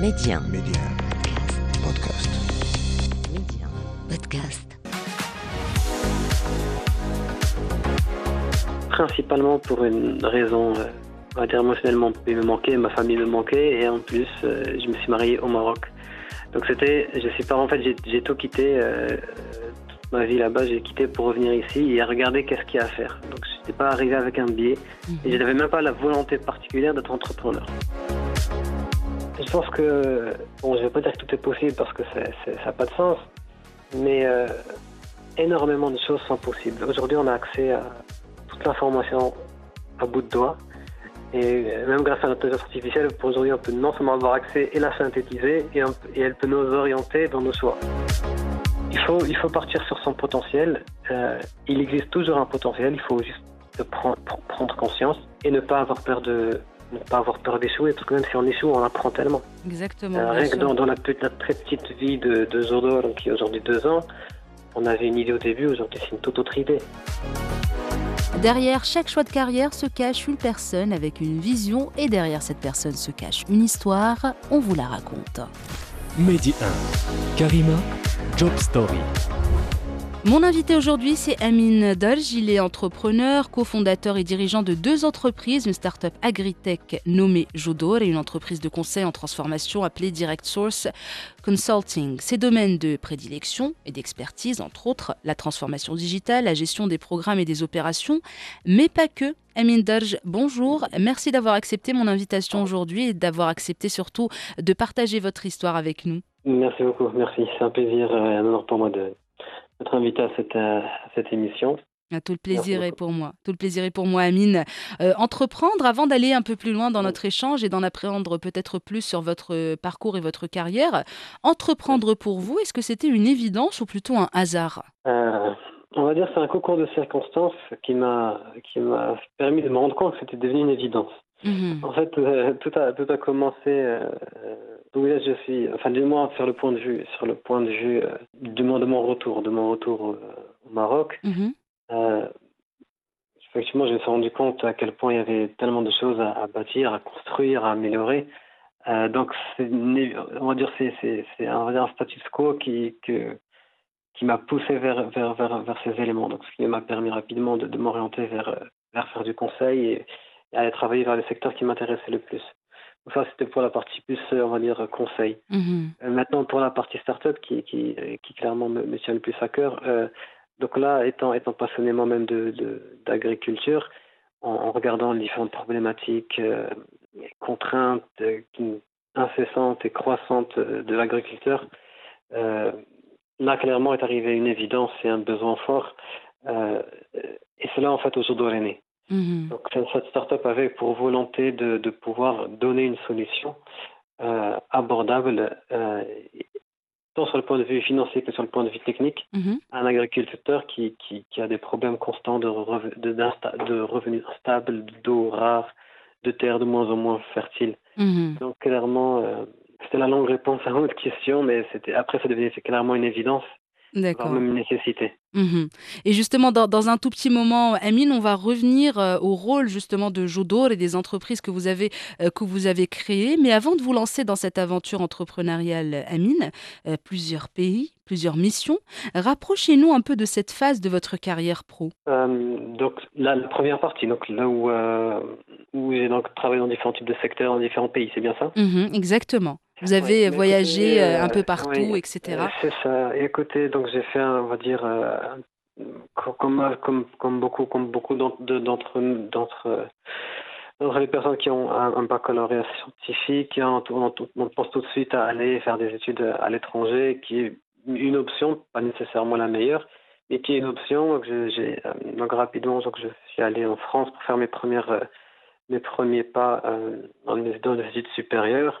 Média. Média. Podcast. Média. Podcast. Principalement pour une raison, euh, on va dire émotionnellement, il me manquait, ma famille me manquait, et en plus, euh, je me suis marié au Maroc. Donc c'était, je suis pas, en fait, j'ai- tout quitté, euh, toute ma vie là-bas, j'ai quitté pour revenir ici et regarder qu'est-ce qu'il y a à faire. Donc je n'étais pas arrivé avec un billet, et je n'avais même pas la volonté particulière d'être entrepreneur. Je pense que, bon, je vais pas dire que tout est possible parce que c'est- ça n'a pas de sens, mais euh, énormément de choses sont possibles. Aujourd'hui, on a accès à toute l'information à bout de doigt. Et même grâce à l'intelligence artificielle, aujourd'hui, on peut non seulement avoir accès et la synthétiser, et, elle peut nous orienter dans nos choix. Il faut, il faut partir sur son potentiel. Euh, il existe toujours un potentiel, il faut juste prendre conscience et ne pas avoir peur de ne pas avoir peur d'échouer, parce que même si on échoue, on apprend tellement. Exactement. Euh, rien que dans, dans la, petite- la très petite vie de, de Zodor, qui a aujourd'hui deux ans, on avait une idée au début, aujourd'hui c'est une toute autre idée. Derrière chaque choix de carrière se cache une personne avec une vision et derrière cette personne se cache une histoire. On vous la raconte. Mehdi 1. Karima, Job Story. Mon invité aujourd'hui, c'est Amine Dolj. Il est entrepreneur, cofondateur et dirigeant de deux entreprises, une start-up agritech nommée Jodor et une entreprise de conseil en transformation appelée Direct Source Consulting. Ses domaines de prédilection et d'expertise, entre autres, la transformation digitale, la gestion des programmes et des opérations, mais pas que. Amine Dolj, bonjour. Merci d'avoir accepté mon invitation aujourd'hui et d'avoir accepté surtout de partager votre histoire avec nous. Merci beaucoup, merci. C'est un plaisir euh, et un honneur pour moi de- d'être invité à cette, euh, à cette émission. Ah, Tout le plaisir est pour moi. Tout le plaisir est pour moi, Amine. Euh, entreprendre, avant d'aller un peu plus loin dans notre échange et d'en apprendre peut-être plus sur votre parcours et votre carrière, entreprendre pour vous, est-ce que c'était une évidence ou plutôt un hasard? Euh, on va dire que c'est un concours de circonstances qui m'a qui m'a permis de me rendre compte que c'était devenu une évidence. Mhm. En fait, euh, tout a tout a commencé. Euh, euh, là je suis, enfin du moins sur le point de vue sur le point de vue euh, de mon de mon retour, de mon retour au, au Maroc. Mhm. Euh, effectivement, je me suis rendu compte à quel point il y avait tellement de choses à, à bâtir, à construire, à améliorer. Euh, donc, on va dire c'est un, un status quo qui que, qui m'a poussé vers vers vers vers ces éléments. Donc, ce qui m'a permis rapidement de, de m'orienter vers euh, vers faire du conseil et, et aller travailler vers les secteurs qui m'intéressaient le plus. Ça, c'était pour la partie plus, euh, on va dire, conseil. Mhm. Euh, Maintenant, pour la partie start-up qui, qui, euh, qui clairement me, me tient le plus à cœur, euh, donc là, étant, étant passionné moi-même d'agriculture, de, d'agriculture, en, en regardant les différentes problématiques, euh, contraintes euh, incessantes et croissantes de l'agriculteur, là, clairement, est arrivé une évidence et un besoin fort. Et c'est là, en fait, aujourd'hui, elle est Mhm. Donc cette start-up avait pour volonté de, de pouvoir donner une solution euh, abordable, euh, tant sur le point de vue financier que sur le point de vue technique, Mhm. à un agriculteur qui, qui, qui a des problèmes constants de, revenus instables, d'eau rare, de terre de moins en moins fertile. Mhm. Donc clairement, euh, c'était la longue réponse à votre question, mais c'était après ça devenait clairement une évidence, D'accord. même nécessité. Mhm. Et justement, dans, dans un tout petit moment, Amine, on va revenir euh, au rôle justement de Jodor et des entreprises que vous avez euh, que vous avez créées. Mais avant de vous lancer dans cette aventure entrepreneuriale, Amine, euh, plusieurs pays, plusieurs missions. Rapprochez-nous un peu de cette phase de votre carrière pro. Donc la, la première partie, donc là où, où j'ai donc travaillé dans différents types de secteurs, dans différents pays, c'est bien ça? Mhm, exactement. Vous avez Ouais, voyagé écoutez, euh, un euh, peu partout, oui, etc. Euh, c'est ça. Et côté, donc j'ai fait, on va dire, euh, co- comme, comme, comme beaucoup, comme beaucoup d'entre euh, les personnes qui ont un, un baccalauréat scientifique, on, on- on pense tout de suite à aller faire des études à l'étranger, qui est une option, pas nécessairement la meilleure, mais qui est une option. Donc, j'ai, euh, donc rapidement, donc je suis allé en France pour faire mes premières, euh, mes premiers pas euh, dans, les, dans les études supérieures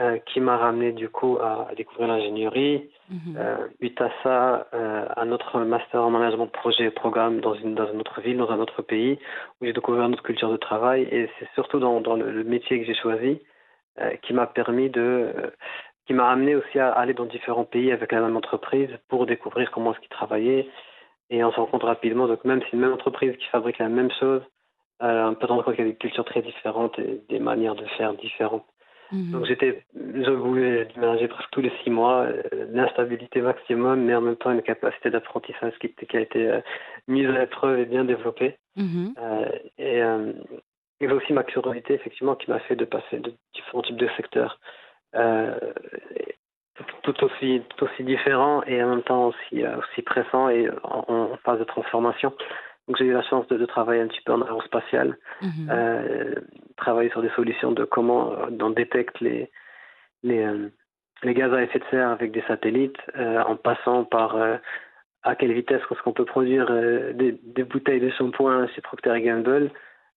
euh, qui m'a ramené du coup à, à découvrir l'ingénierie. Euh, suite à ça, euh, un autre master en management de projet et programme dans une, dans une autre ville, dans un autre pays, où j'ai découvert une autre culture de travail. Et c'est surtout dans, dans le, le métier que j'ai choisi qui m'a permis de. qui m'a amené aussi à aller dans différents pays avec la même entreprise pour découvrir comment est-ce qu'ils travaillaient. Et on se rend compte rapidement, donc même si c'est une même entreprise qui fabrique la même chose, on peut se rendre compte qu'il y a des cultures très différentes et des manières de faire différentes. Mhm. Donc j'étais, je voulais presque tous les six mois, euh, l'instabilité maximum, mais en même temps une capacité d'apprentissage qui, qui a été euh, mise à l'épreuve et bien développée. Mhm. Euh, et euh, avait aussi ma curiosité, effectivement, qui m'a fait de passer de différents types de secteurs, euh, tout, tout aussi, tout aussi différents et en même temps aussi, aussi pressants et en, en phase de transformation. Donc j'ai eu la chance de, de travailler un petit peu en aérospatial, Mhm. euh, travailler sur des solutions de comment euh, on détecte les, les, euh, les gaz à effet de serre avec des satellites, euh, en passant par euh, à quelle vitesse est-ce qu'on peut produire euh, des, des bouteilles de shampoing chez Procter Gamble,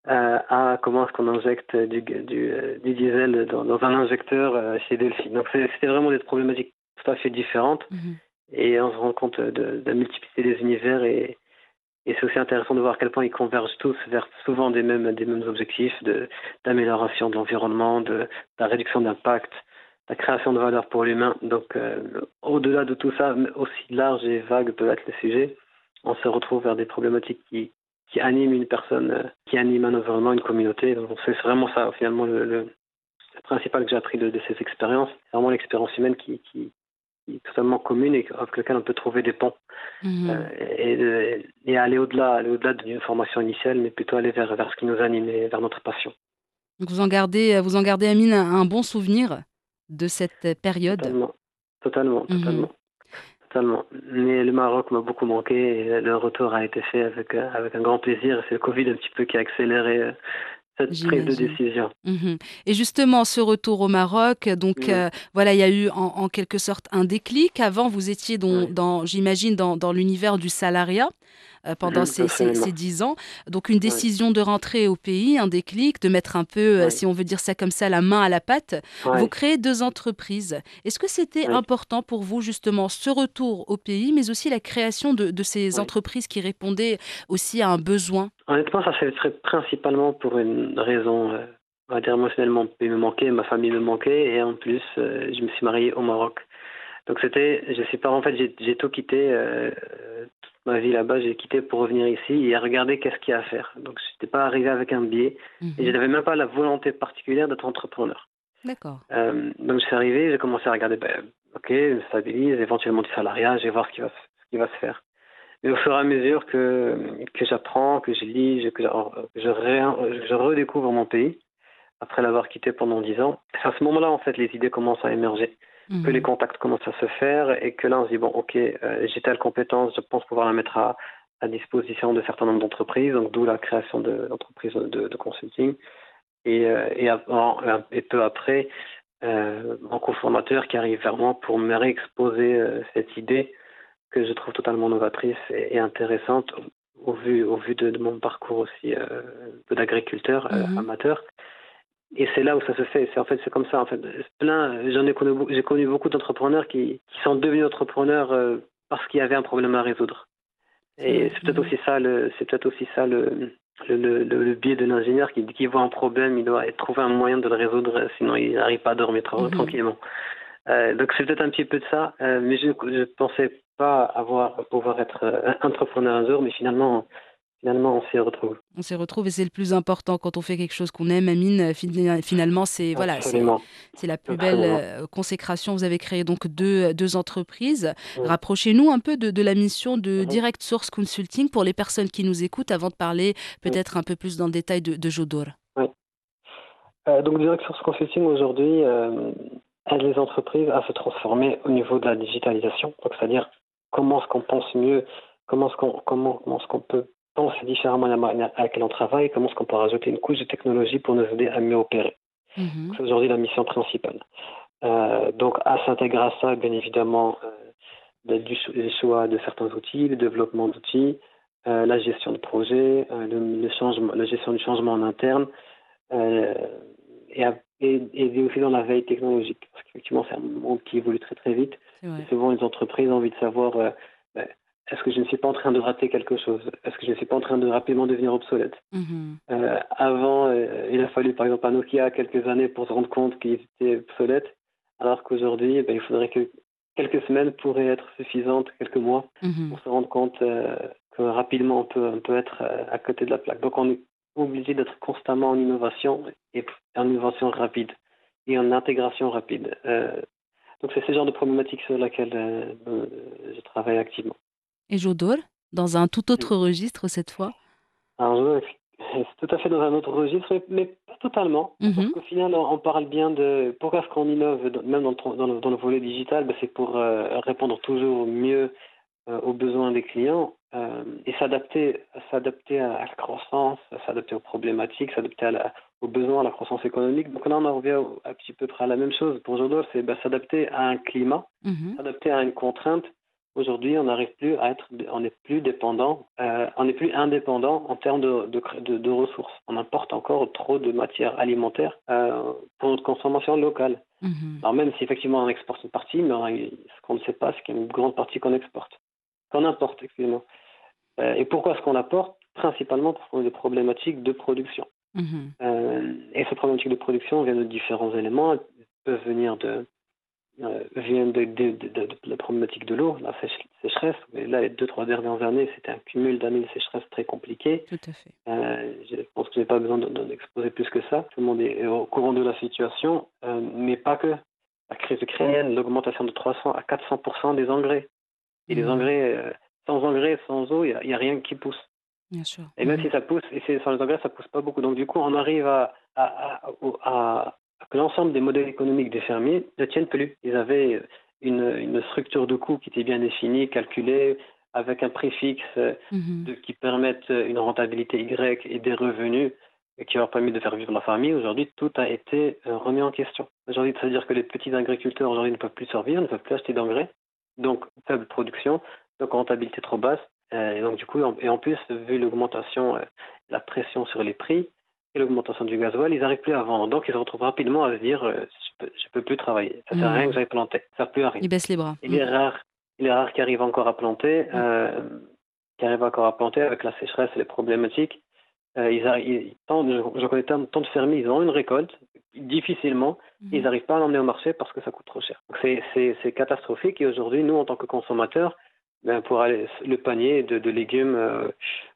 euh, à comment est-ce qu'on injecte du, du, euh, du diesel dans, dans un injecteur euh, chez Delphi. Donc c'était vraiment des problématiques tout à fait différentes Mhm. et on se rend compte de, de la multiplicité des univers et, et c'est aussi intéressant de voir à quel point ils convergent tous vers souvent des mêmes, des mêmes objectifs d'amélioration de l'environnement, de, la réduction d'impact, la création de valeur pour l'humain. Donc euh, au-delà de tout ça, aussi large et vague peut être le sujet, on se retrouve vers des problématiques qui, qui animent une personne, euh, qui animent un environnement, une communauté. Donc c'est vraiment ça finalement le, principal que j'ai appris de, ces expériences. C'est vraiment l'expérience humaine qui, totalement commune et avec laquelle on peut trouver des ponts. Mhm. Euh, et, de- et aller au-delà, aller au-delà d'une formation initiale, mais plutôt aller vers, vers ce qui nous anime et vers notre passion. Donc vous en gardez, vous en gardez, Amine, un, un bon souvenir de cette période? Totalement, totalement, Mhm. totalement. Totalement. Mais le Maroc m'a beaucoup manqué et le retour a été fait avec, euh, avec un grand plaisir. C'est le Covid un petit peu qui a accéléré euh, cette prise de décision. Mhm. Et justement, ce retour au Maroc, donc euh, voilà, il y a eu en, en quelque sorte un déclic. Avant, vous étiez dans, j'imagine, dans, dans l'univers du salariat euh, pendant ces, ces, ces dix ans. Donc une décision de rentrer au pays, un déclic, de mettre un peu, euh, si on veut dire ça comme ça, la main à la pâte. Vous créez deux entreprises. Est-ce que c'était important pour vous justement ce retour au pays, mais aussi la création de, de ces entreprises qui répondaient aussi à un besoin? Honnêtement, ça s'est fait principalement pour une raison, euh, on va dire émotionnellement, il me manquait, ma famille me manquait, et en plus, euh, je me suis marié au Maroc. Donc c'était, je suis pas, en fait, j'ai tout quitté, euh, toute ma vie là-bas, j'ai quitté pour revenir ici et regarder qu'est-ce qu'il y a à faire. Donc je n'étais pas arrivé avec un billet, et je n'avais même pas la volonté particulière d'être entrepreneur. D'accord. Euh, donc je suis arrivé, j'ai commencé à regarder, ben, ok, je me stabilise, éventuellement du salariat, je vais voir ce qui va, se- ce qui va se faire. Mais au fur et à mesure que, que j'apprends, que je lis, que je, que je, ré- je redécouvre mon pays, après l'avoir quitté pendant dix ans, c'est à ce moment-là, en fait, les idées commencent à émerger, que Mhm. les contacts commencent à se faire et que là, on se dit, bon, ok, euh, j'ai telle compétence, je pense pouvoir la mettre à, à disposition de certains nombres d'entreprises, donc d'où la création de- d'entreprises de, de consulting. Et, euh, et, avant- et peu après, euh, mon cofondateur qui arrive vers moi pour me réexposer euh, cette idée que je trouve totalement novatrice et, et intéressante au, vu, au vu de, de mon parcours aussi euh, d'agriculteur euh, Mhm. amateur. Et c'est là où ça se fait. C'est en fait c'est comme ça. En fait, plein. J'en ai connu, beaucoup- j'ai connu beaucoup d'entrepreneurs qui, qui sont devenus entrepreneurs euh, parce qu'il y avait un problème à résoudre. Et c'est peut-être aussi ça le, c'est peut-être aussi ça le, le, le, le- le biais de l'ingénieur qui, qui voit un problème, il doit trouver un moyen de le résoudre, sinon il n'arrive pas à dormir Mhm. tranquillement. Euh, donc c'est peut-être un petit peu de ça, euh, mais je ne pensais pas avoir pouvoir être euh, entrepreneur un jour, mais finalement, finalement on s'y retrouve. On s'y retrouve et c'est le plus important quand on fait quelque chose qu'on aime. Amine, euh, fin- finalement, c'est voilà, c'est la plus belle Absolument. euh, consécration. Vous avez créé donc deux, deux entreprises. Oui. Rapprochez-nous un peu de, de la mission de. Direct Source Consulting pour les personnes qui nous écoutent avant de parler peut-être un peu plus dans le détail de, de Jodor. Euh, donc Direct Source Consulting aujourd'hui euh, aide les entreprises à se transformer au niveau de la digitalisation. Donc c'est-à-dire comment est-ce qu'on pense mieux, comment est-ce qu'on comment, comment est-ce qu'on peut penser différemment la manière à laquelle on travaille, comment est-ce qu'on peut rajouter une couche de technologie pour nous aider à mieux opérer. Mhm. C'est aujourd'hui la mission principale. Euh, donc, à s'intégrer à ça, bien évidemment, euh, du le choix de certains outils, le développement d'outils, euh, la gestion de projet, euh, le, le changement, la gestion du changement en interne, et, à- et, et aussi dans la veille technologique. Parce qu'effectivement, c'est un monde qui évolue très très vite. Et souvent, les entreprises ont envie de savoir ben, est-ce que je ne suis pas en train de rater quelque chose? Est-ce que je ne suis pas en train de rapidement devenir obsolète? Mhm. euh, avant, euh, il a fallu par exemple à Nokia quelques années pour se rendre compte qu'il était obsolète, alors qu'aujourd'hui, ben, il faudrait que quelques semaines pourraient être suffisantes, quelques mois, Mhm. pour se rendre compte euh, que rapidement on peut, on peut être à côté de la plaque. Donc on est obligé d'être constamment en innovation et en innovation rapide. et en intégration rapide. Donc c'est ce genre de problématique sur laquelle je travaille activement. Et Jodor, dans un tout autre registre cette fois Alors, c'est tout à fait dans un autre registre, mais pas totalement. Parce qu'au final, on parle bien de pourquoi est-ce qu'on innove, même dans le, dans le, dans le volet digital, ben, c'est pour euh, répondre toujours mieux euh, aux besoins des clients euh, et s'adapter, s'adapter à, à la croissance, s'adapter aux problématiques, s'adapter à aux besoins, à la croissance économique. Donc là, on en revient au- un petit peu près à la même chose. Pour Jodor, c'est ben, s'adapter à un climat Mhm. s'adapter à une contrainte. Aujourd'hui, on n'arrive plus à être, on n'est plus dépendant, euh, on n'est plus indépendant en termes de, de, de- de ressources. On importe encore trop de matières alimentaires euh, pour notre consommation locale. Mhm. Alors même si effectivement on exporte une partie, mais on- ce qu'on ne sait pas, c'est qu'il y a une grande partie qu'on exporte, qu'on importe, excusez-moi. Euh, et pourquoi est-ce qu'on l'apporte Principalement pour des problématiques de production. Mhm. Et ces problématiques de production viennent de différents éléments. Elles peuvent venir de, euh, viennent de, de, de- de- de la problématique de l'eau, la sécheresse. Mais là, les deux, trois dernières années, c'était un cumul d'années de sécheresse très compliqué. Tout à fait. Euh, je pense que je n'ai pas besoin d'en exposer plus que ça. Tout le monde est au courant de la situation, euh, mais pas que. La crise ukrainienne, l'augmentation de 300 à 400 des engrais. Et les Mhm. engrais, euh, sans engrais, sans eau, il n'y a, rien qui pousse. Bien sûr. Et même Mhm. si ça pousse, et sans les engrais, ça pousse pas beaucoup. Donc du coup, on arrive à, à, à, au- à- à que l'ensemble des modèles économiques des fermiers ne tiennent plus. Ils avaient une, une structure de coût qui était bien définie, calculée, avec un prix fixe Mhm. de- qui permettent une rentabilité Y et des revenus et qui leur permis de faire vivre la famille. Aujourd'hui, tout a été euh, remis en question. Aujourd'hui, ça veut dire que les petits agriculteurs aujourd'hui ne peuvent plus survivre, ne peuvent plus acheter d'engrais, donc faible production, donc rentabilité trop basse. Euh, et donc du coup, et en plus, vu l'augmentation, euh, la pression sur les prix et l'augmentation du gasoil, ils n'arrivent plus à vendre. Donc ils se retrouvent rapidement à se dire, euh, je, peux, je peux plus travailler. Ça sert à rien que j'aille planter. Ça sert plus à rien. Il baisse les bras. Il est rare, il est rare qui arrive encore à planter, euh, qui arrive encore à planter avec la sécheresse et les problématiques. Euh, ils ils- tant je connais tant, tant de fermiers, ils ont une récolte, difficilement, ils n'arrivent pas à l'emmener au marché parce que ça coûte trop cher. C'est catastrophique et aujourd'hui, nous, en tant que consommateurs, ben, pour aller, le panier de, de légumes euh,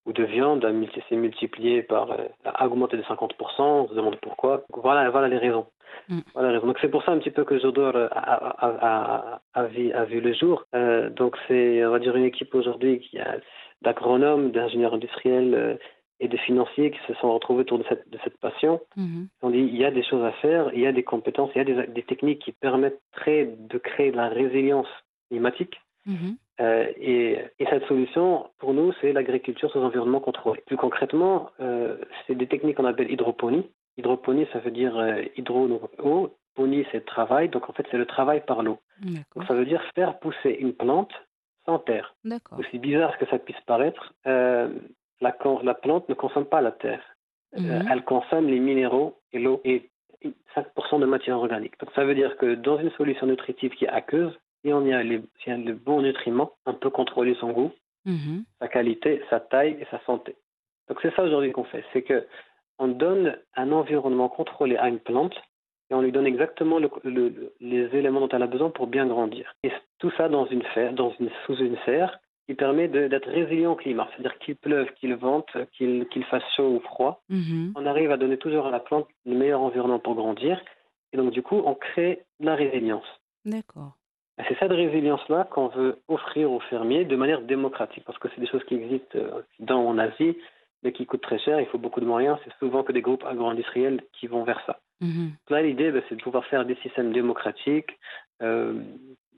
ou de viande s'est multiplié par, euh, a augmenté de 50%, on se demande pourquoi. Voilà, voilà les raisons. Mm. Voilà les raisons. Donc c'est pour ça un petit peu que Jodor euh, a, a, a, a, vu, a vu le jour. Euh, donc c'est, on va dire, une équipe aujourd'hui qui a d'agronomes, d'ingénieurs industriels et de financiers qui se sont retrouvés autour de cette, de cette passion. Mhm. On dit il y a des choses à faire, il y a des compétences, il y a des, des techniques qui permettraient de créer de la résilience climatique. Mhm. Euh, et, et cette solution, pour nous, c'est l'agriculture sous environnement contrôlé. Plus concrètement, euh, c'est des techniques qu'on appelle hydroponie. Hydroponie, ça veut dire euh, hydro, donc eau. Ponie, c'est travail. Donc en fait, c'est le travail par l'eau. Donc ça veut dire faire pousser une plante sans terre. Aussi bizarre que ça puisse paraître, la, plante ne consomme pas la terre. Mhm. elle consomme les minéraux et l'eau et 5% de matière organique. Donc ça veut dire que dans une solution nutritive qui est aqueuse, si on y a les, si on a les bons nutriments, on peut contrôler son goût, Mhm. sa qualité, sa taille et sa santé. Donc c'est ça aujourd'hui qu'on fait, c'est que on donne un environnement contrôlé à une plante et on lui donne exactement le- le- le- les éléments dont elle a besoin pour bien grandir. Et tout ça dans une serre, dans une, sous une serre qui permet d'être résilient au climat. C'est-à-dire qu'il pleuve, qu'il vente, qu'il fasse chaud ou froid, Mhm. on arrive à donner toujours à la plante le meilleur environnement pour grandir. Et donc du coup, on crée de la résilience. D'accord. C'est cette résilience-là qu'on veut offrir aux fermiers de manière démocratique, parce que c'est des choses qui existent euh, dans en Asie, mais qui coûtent très cher, il faut beaucoup de moyens, c'est souvent que des groupes agro-industriels qui vont vers ça. Mhm. Là, l'idée, ben, c'est de pouvoir faire des systèmes démocratiques, euh,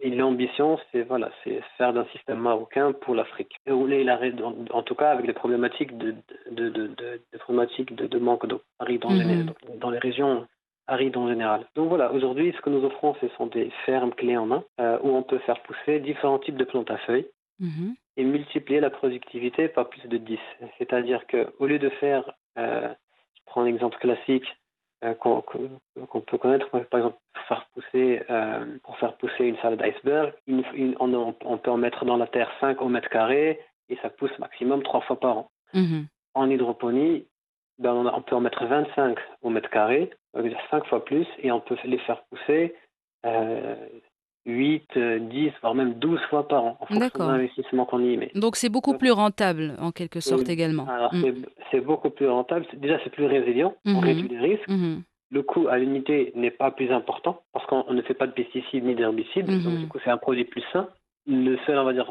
et l'ambition, c'est voilà, c'est faire d'un système marocain pour l'Afrique. Et la- en, en tout cas avec les problématiques de, de, de, de- problématiques de, de manque d'eau Mhm. général, dans les régions arides en général. Donc voilà, aujourd'hui, ce que nous offrons, ce sont des fermes clés en main euh, où on peut faire pousser différents types de plantes à feuilles Mhm. et multiplier la productivité par plus de 10. C'est-à-dire qu'au lieu de faire, euh, je prends un exemple classique euh, qu'on peut connaître, par exemple, pour faire pousser, euh, pour faire pousser une salade iceberg, une- une- on, on peut en mettre dans la terre 5 au mètre carré et ça pousse maximum 3 fois par an. Mhm. En hydroponie, ben, on, peut en mettre 25 au mètre carré, dire 5 fois plus, et on peut les faire pousser euh, 8, euh, 10, voire même 12 fois par an, en fonction de l'investissement qu'on y met. Donc c'est beaucoup plus rentable en quelque sorte également. Alors, Mm. c'est- beaucoup plus rentable. Déjà, c'est plus résilient. On Mhm. réduit les risques. Mhm. le coût à l'unité n'est pas plus important parce qu'on ne fait pas de pesticides ni d'herbicides, donc Mhm. du coup c'est un produit plus sain. Le seul, on va dire,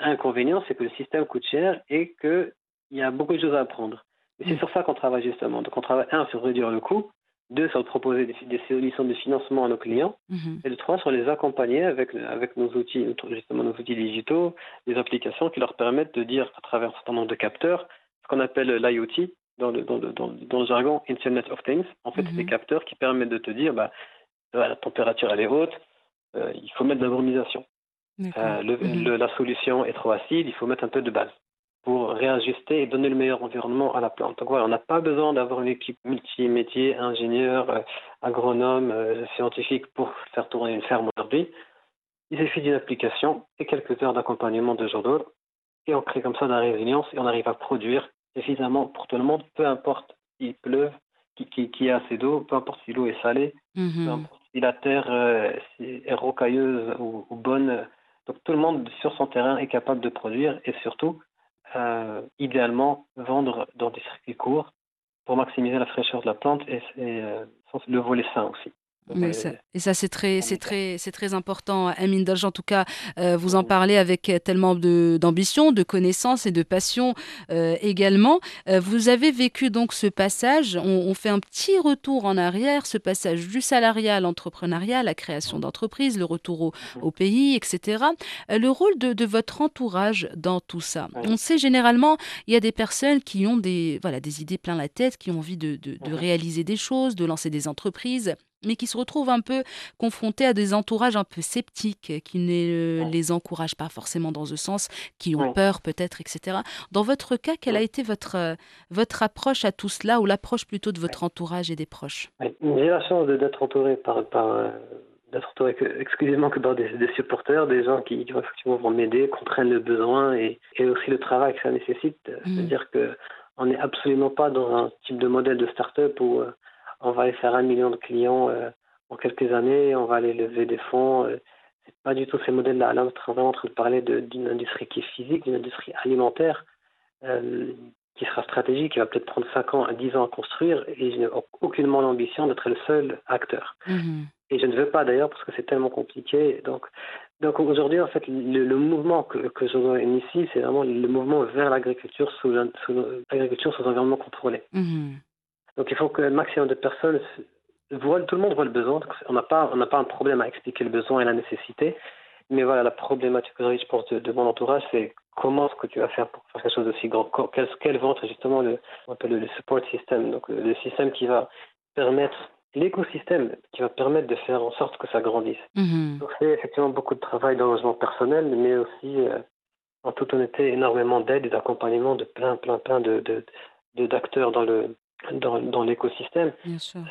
inconvénient, c'est que le système coûte cher et qu'il y a beaucoup de choses à apprendre. Et c'est Mhm. sur ça qu'on travaille justement. Donc on travaille, un, sur réduire le coût, deux, sur proposer des, des solutions de financement à nos clients, Mhm. et de trois, sur les accompagner avec, avec nos outils, justement nos outils digitaux, des applications qui leur permettent de dire à travers un certain nombre de capteurs, ce qu'on appelle l'IoT, dans le, dans, le, dans, le, dans le jargon Internet of Things. En fait, Mhm. c'est des capteurs qui permettent de te dire, bah, la température elle est haute, euh, il faut mettre de la brumisation. Euh, le- Mhm. le- la solution est trop acide, il faut mettre un peu de base pour réajuster et donner le meilleur environnement à la plante. Donc voilà, on n'a pas besoin d'avoir une équipe multimétier, ingénieur, euh, agronome, euh, scientifique pour faire tourner une ferme aujourd'hui. Il suffit d'une application et quelques heures d'accompagnement de jour d'eau et on crée comme ça de la résilience et on arrive à produire suffisamment pour tout le monde, peu importe s'il pleuve, qui, qui, qui a assez d'eau, peu importe si l'eau est salée, peu Mhm. importe si la terre euh, est rocailleuse ou, ou bonne. Donc tout le monde sur son terrain est capable de produire et surtout, euh, idéalement, vendre dans des circuits courts pour maximiser la fraîcheur de la plante et, euh, le volet sain aussi. Mais ça- et ça, c'est très, c'est sanitaire. très, c'est très important. Amine Dolge, en tout cas, euh, vous en parlez avec euh, tellement de- d'ambition, de connaissances et de passion euh, également. Euh, vous avez vécu donc ce passage. On, on fait un petit retour en arrière, ce passage du salariat à l'entrepreneuriat, la création d'entreprises, le retour au, au pays, etc. Le rôle de, de votre entourage dans tout ça? On sait généralement, il y a des personnes qui ont des, voilà, des idées plein la tête, qui ont envie de, de- de réaliser des choses, de lancer des entreprises mais qui se retrouvent un peu confrontés à des entourages un peu sceptiques, qui ne Ouais. les encouragent pas forcément dans ce sens, qui ont Ouais. peur peut-être, etc. Dans votre cas, quelle a été votre, euh, votre approche à tout cela, ou l'approche plutôt de votre entourage et des proches? J'ai la chance d'être entouré par, par euh, d'être entouré que- exclusivement que par des, des supporters, des gens qui, effectivement vont m'aider, comprennent le besoin et, et aussi le travail que ça nécessite. Mhm. C'est-à-dire que on n'est absolument pas dans un type de modèle de start-up où euh, on va aller faire un million de clients euh, en quelques années, on va aller lever des fonds. euh, c'est pas du tout ces modèles-là. Là, on est vraiment en train de parler d'une industrie qui est physique, d'une industrie alimentaire. euh, qui sera stratégique, qui va peut-être prendre 5 ans à 10 ans à construire, et je n'ai aucunement l'ambition d'être le seul acteur. Mhm. Et je ne veux pas d'ailleurs parce que c'est tellement compliqué. Donc, donc aujourd'hui, en fait, le, le mouvement que, que je initie, c'est vraiment le mouvement vers l'agriculture sous, sous l'agriculture sous environnement contrôlé. Mhm. Donc il faut que le maximum de personnes voient, tout le monde voit le besoin. On n'a pas, on n'a pas un problème à expliquer le besoin et la nécessité. Mais voilà, la problématique aujourd'hui, je pense, de, de mon entourage, c'est comment est-ce que tu vas faire pour faire quelque chose d'aussi grand? Quel, quel va être justement le, on appelle le, support system, donc le, le système qui va permettre, l'écosystème qui va permettre de faire en sorte que ça grandisse. Mhm. Donc c'est effectivement beaucoup de travail d'engagement personnel, mais aussi, euh, en toute honnêteté, énormément d'aide et d'accompagnement de plein, plein, plein de- d'acteurs dans le dans, dans l'écosystème.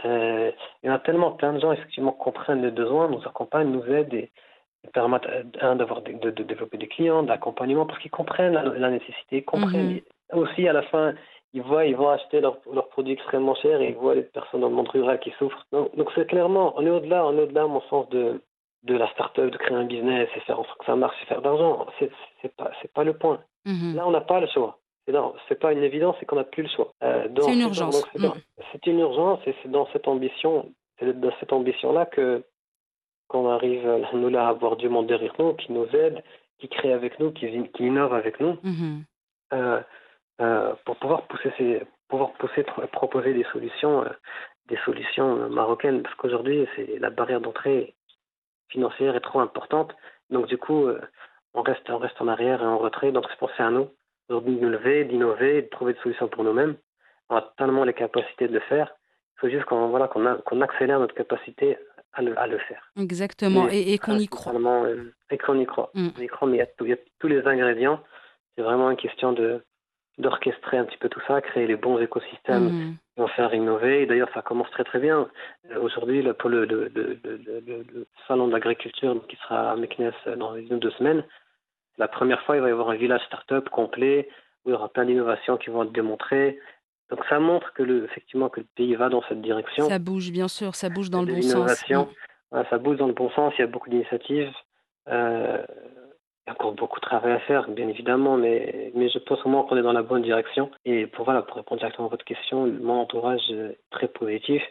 Euh, il y en a tellement plein de gens effectivement comprennent les besoins, nous accompagnent, nous aident et, et permettent euh, un, d'avoir de, de développer des clients, d'accompagnement parce qu'ils comprennent la, la nécessité, comprennent Mhm. aussi à la fin ils voient ils vont acheter leurs produits extrêmement chers et ils voient les personnes dans le monde rural qui souffrent. Donc c'est clairement on est au-delà on est au-delà à mon sens de de la start-up, de créer un business et faire en sorte que ça marche et faire de l'argent. C'est pas pas le point. Mhm. Là on n'a pas le choix. Non, c'est pas une évidence, c'est qu'on n'a plus le choix. Euh, C'est une urgence. c'est Mm. c'est une urgence et c'est dans cette ambition, dans cette ambition-là que qu'on arrive nous là à avoir du monde derrière nous, qui nous aide, qui crée avec nous, qui, qui innove avec nous, Mhm. euh, euh, pour pouvoir pousser ces, pouvoir pousser, pro- proposer des solutions, des solutions marocaines, parce qu'aujourd'hui c'est la barrière d'entrée financière est trop importante, donc du coup on reste, on reste en arrière et en retrait, donc c'est pensé à nous aujourd'hui de nous lever, d'innover, de trouver des solutions pour nous-mêmes. On a tellement les capacités de le faire. Il faut juste qu'on voilà, qu'on accélère notre capacité à le, à le faire. Exactement. Mais Et, et qu'on y croit. euh, et qu'on y croit. Mm. On y croit, mais il y, a tout- il y a tous les ingrédients. C'est vraiment une question de d'orchestrer un petit peu tout ça, créer les bons écosystèmes Mhm. qui vont faire innover. Et d'ailleurs, ça commence très très bien. Euh, Aujourd'hui, le- pour le, salon de l'agriculture qui sera à Meknes euh, dans une ou deux semaines, la première fois il va y avoir un village start-up complet où il y aura plein d'innovations qui vont être démontrées. Donc ça montre que le, effectivement que le pays va dans cette direction. Ça bouge, bien sûr, ça bouge dans le bon sens. Voilà, ça bouge dans le bon sens, il y a beaucoup d'initiatives. Euh, il y a encore beaucoup de travail à faire, bien évidemment, mais, mais je pense au moins qu'on est dans la bonne direction. Et pour, voilà, pour répondre directement à votre question, mon entourage est très positif.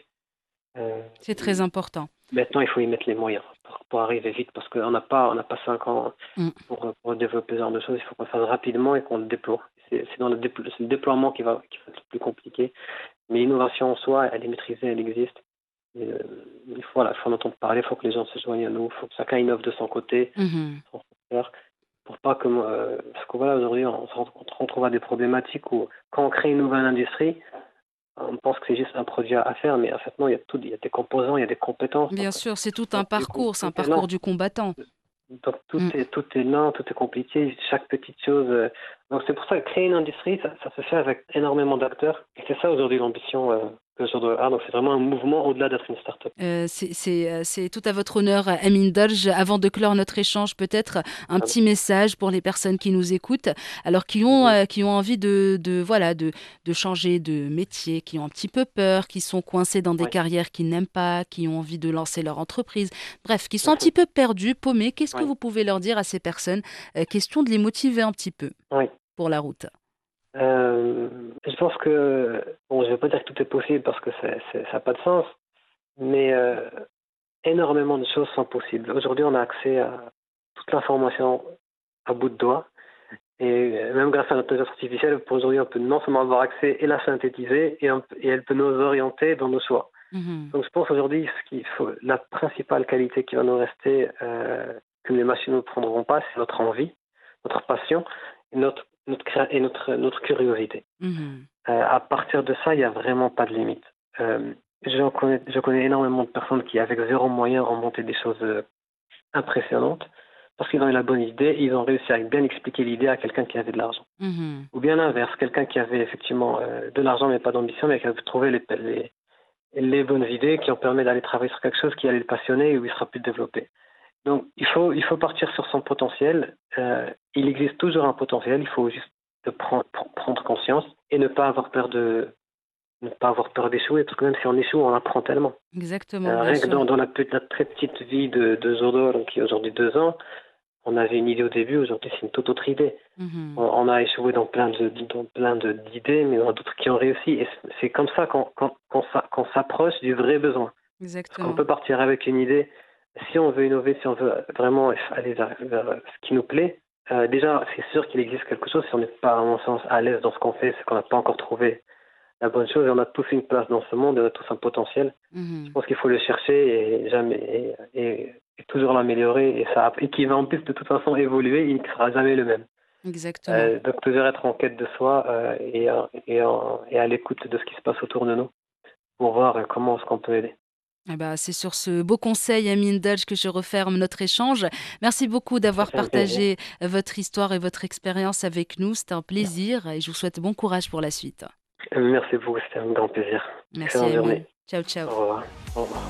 C'est très important. Maintenant, il faut y mettre les moyens pour, arriver vite parce qu'on n'a pas, on n'a pas cinq ans mm. pour, développer ce genre de choses. Il faut qu'on le fasse rapidement et qu'on le déploie. C'est dans le, le, déploiement qui va, qui va, être le plus compliqué. Mais l'innovation en soi, elle est maîtrisée, elle existe. Euh, il faut, voilà, faut en entendre parler, il faut que les gens se joignent à nous, il faut que chacun innove de son côté, mm-hmm. pour pas que, euh, parce que voilà, aujourd'hui, on, on, trouve à des problématiques où, quand on crée une nouvelle industrie, on pense que c'est juste un produit à faire, mais en fait, non, il y a, tout, il y a des composants, il y a des compétences. Bien sûr, c'est tout un parcours, c'est un parcours du combattant. Donc tout, mm. est, tout est lent, tout est compliqué, chaque petite chose. Euh, donc c'est pour ça que créer une industrie, ça, ça se fait avec énormément d'acteurs. Et c'est ça aujourd'hui l'ambition euh, donc c'est vraiment un mouvement au-delà d'être une start-up. Euh, euh, c'est tout à votre honneur, Amin Dolj. Avant de clore notre échange, peut-être un petit message pour les personnes qui nous écoutent, alors qui ont, euh, qui ont envie de, de voilà, de, de, changer de métier, qui ont un petit peu peur, qui sont coincés dans des carrières qu'ils n'aiment pas, qui ont envie de lancer leur entreprise, bref, qui sont un petit peu perdus, paumés. Qu'est-ce que vous pouvez leur dire à ces personnes? Question de les motiver un petit peu pour la route. Euh, je pense que, bon, je ne vais pas dire que tout est possible parce que ça n'a pas de sens, mais euh, énormément de choses sont possibles. Aujourd'hui, on a accès à toute l'information à bout de doigt. Et même grâce à l'intelligence artificielle, pour aujourd'hui, on peut non seulement avoir accès et la synthétiser, et, et elle peut nous orienter dans nos choix. Mm-hmm. Donc je pense aujourd'hui, ce qu'il faut, la principale qualité qui va nous rester, euh, que les machines ne prendront pas, c'est notre envie, notre passion, et notre notre, et notre, notre curiosité. Mhm. Euh, à partir de ça, il n'y a vraiment pas de limite. Euh, je, connais, je connais énormément de personnes qui, avec zéro moyen, ont monté des choses euh, impressionnantes parce qu'ils ont eu la bonne idée et ils ont réussi à bien expliquer l'idée à quelqu'un qui avait de l'argent. Mhm. Ou bien l'inverse, quelqu'un qui avait effectivement de l'argent mais pas d'ambition, mais qui a trouvé les, les, les, bonnes idées qui ont permis d'aller travailler sur quelque chose qui allait le passionner et où il sera plus développé. Donc, il faut, il faut partir sur son potentiel. Euh, il existe toujours un potentiel. Il faut juste prendre, prendre conscience et ne pas avoir peur de ne pas avoir peur d'échouer, parce que même si on échoue, on apprend tellement. Exactement. Euh, dans, dans la, très petite vie de, de Zodor, qui a aujourd'hui deux ans, on avait une idée au début, aujourd'hui c'est une toute autre idée. On, a échoué dans plein de dans plein d'idées, mais il y en a d'autres qui ont réussi. Et c'est comme ça qu'on s'approche du vrai besoin. Exactement. On peut partir avec une idée si on veut innover, si on veut vraiment aller vers, ce qui nous plaît, euh, déjà, c'est sûr qu'il existe quelque chose. Si on n'est pas, à mon sens, à l'aise dans ce qu'on fait, c'est qu'on n'a pas encore trouvé la bonne chose. Et on a tous une place dans ce monde, et on a tous un potentiel. Mhm. Je pense qu'il faut le chercher et jamais et, toujours l'améliorer et ça et qui va en plus de toute façon évoluer. Il ne sera jamais le même. Exactement. Euh, donc toujours être en quête de soi euh, et, et, et à l'écoute de ce qui se passe autour de nous pour voir comment est-ce qu'on peut aider. Eh ben, c'est sur ce beau conseil, Amine Dodge, que je referme notre échange. Merci beaucoup d'avoir partagé votre histoire et votre expérience avec nous. C'était un plaisir et je vous souhaite bon courage pour la suite. Merci beaucoup, c'était un grand plaisir. Merci. Ciao, ciao. Au revoir. Au revoir.